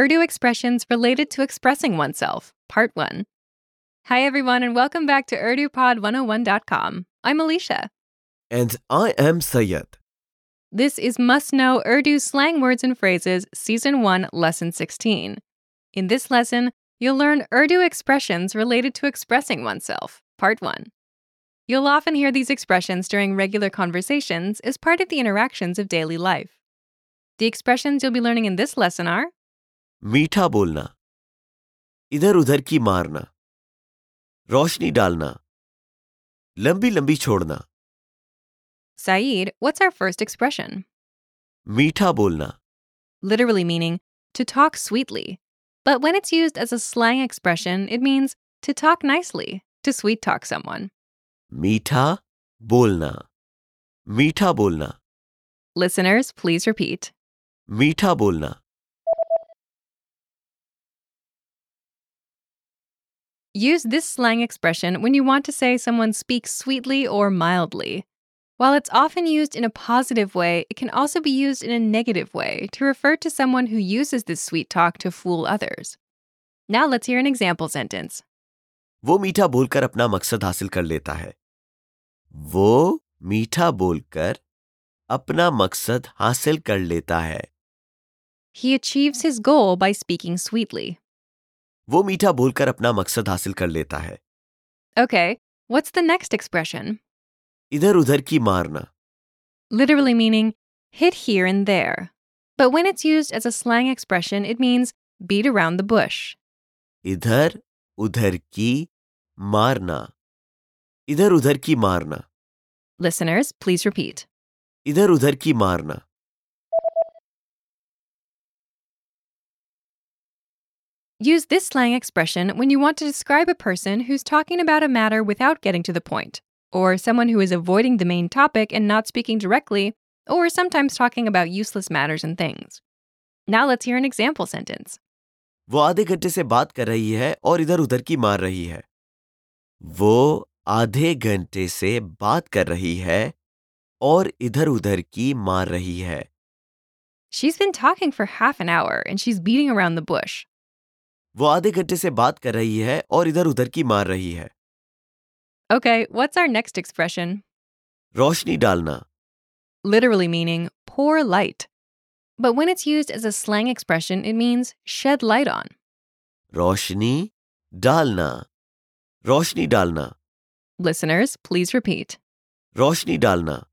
Urdu expressions related to expressing oneself, Part 1. Hi, everyone, and welcome back to UrduPod101.com. I'm Alicia. And I am Sayed. This is Must Know Urdu Slang Words and Phrases, Season 1, Lesson 16. In this lesson, you'll learn Urdu expressions related to expressing oneself, Part 1. You'll often hear these expressions during regular conversations as part of the interactions of daily life. The expressions you'll be learning in this lesson are मीठा बोलना इधर उधर की मारना रोशनी डालना लंबी लंबी छोड़ना Saeed, what's our first expression? मीठा बोलना Literally meaning to talk sweetly. But when it's used as a slang expression, it means to talk nicely, to sweet talk someone. मीठा बोलना मीठा बोलना Listeners, please repeat. मीठा बोलना Use this slang expression when you want to say someone speaks sweetly or mildly. While it's often used in a positive way, it can also be used in a negative way to refer to someone who uses this sweet talk to fool others. Now let's hear an example sentence. वो मीठा बोलकर अपना मकसद हासिल कर लेता है वो मीठा बोलकर अपना मकसद हासिल कर लेता है He achieves his goal by speaking sweetly. वो मीठा बोलकर अपना मकसद हासिल कर लेता है। Okay what's the next expression इधर उधर की मारना। Literally meaning hit here and there but when it's used as a slang expression it means beat around the bush इधर उधर की मारना। इधर उधर की मारना। लिसनर्स प्लीज़ रिपीट इधर उधर की मारना। Use this slang expression when you want to describe a person who's talking about a matter without getting to the point, or someone who is avoiding the main topic and not speaking directly, or sometimes talking about useless matters and things. Now let's hear an example sentence. वो आधे घंटे से बात कर रही है और इधर उधर की मार रही है वो आधे घंटे से बात कर रही है और इधर उधर की मार रही है She's been talking for half an hour and she's beating around the bush. वो आधे घंटे से बात कर रही है और इधर उधर की मार रही है Okay, what's our next expression? रोशनी डालना Literally meaning pour light. But when it's used as a slang expression, it means shed light on. रोशनी डालना रोशनी डालना Listeners, please repeat. रोशनी डालना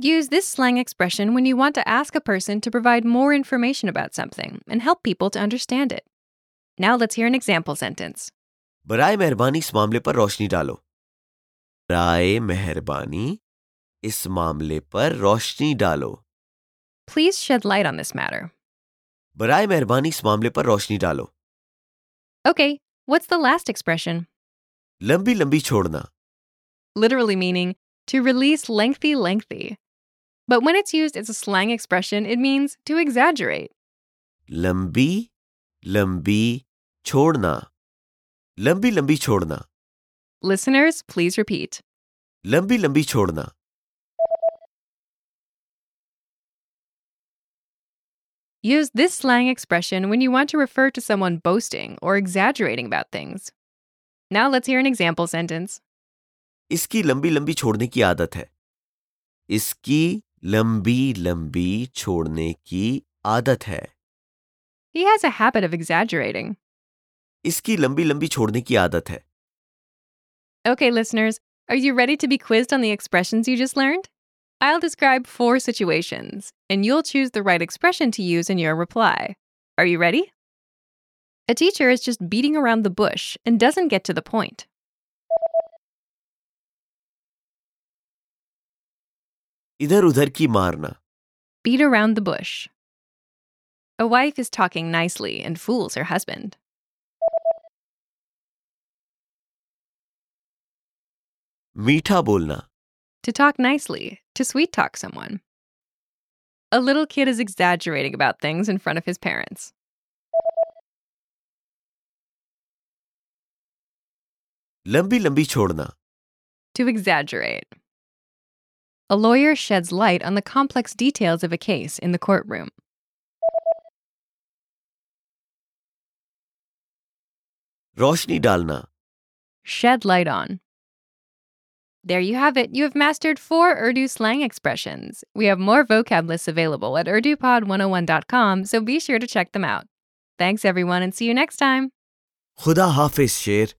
Use this slang expression when you want to ask a person to provide more information about something and help people to understand it. Now let's hear an example sentence. बराए मेहरबानी इस मामले पर रोशनी डालो बराए मेहरबानी इस मामले पर रोशनी डालो Please shed light on this matter. बराए मेहरबानी इस मामले पर रोशनी डालो Okay, what's the last expression? लंबी लंबी छोड़ना Literally meaning to release lengthy, lengthy. But when it's used as a slang expression, it means to exaggerate. लंबी लंबी छोड़ना लंबी लंबी छोड़ना Listeners, please repeat. लंबी लंबी छोड़ना Use this slang expression when you want to refer to someone boasting or exaggerating about things. Now let's hear an example sentence. इसकी लंबी लंबी छोड़ने की आदत है इसकी लंबी लंबी छोड़ने की आदत है He has a habit of exaggerating. इसकी लंबी लंबी छोड़ने की आदत है Okay, listeners, are you ready to be quizzed on the expressions you just learned? I'll describe four situations, and you'll choose the right expression to use in your reply. Are you ready? A teacher is just beating around the bush and doesn't get to the point. इधर उधर की मारना Beat around the bush. A wife is talking nicely and fools her husband. मीठा बोलना To talk nicely, to sweet talk someone. A little kid is exaggerating about things in front of his parents. लंबी लंबी छोड़ना To exaggerate. A lawyer sheds light on the complex details of a case in the courtroom. रोशनी डालना Shed light on. There you have it. You have mastered four Urdu slang expressions. We have more vocab lists available at urdupod101.com, so be sure to check them out. Thanks, everyone, and see you next time. खुदा हाफिज शेर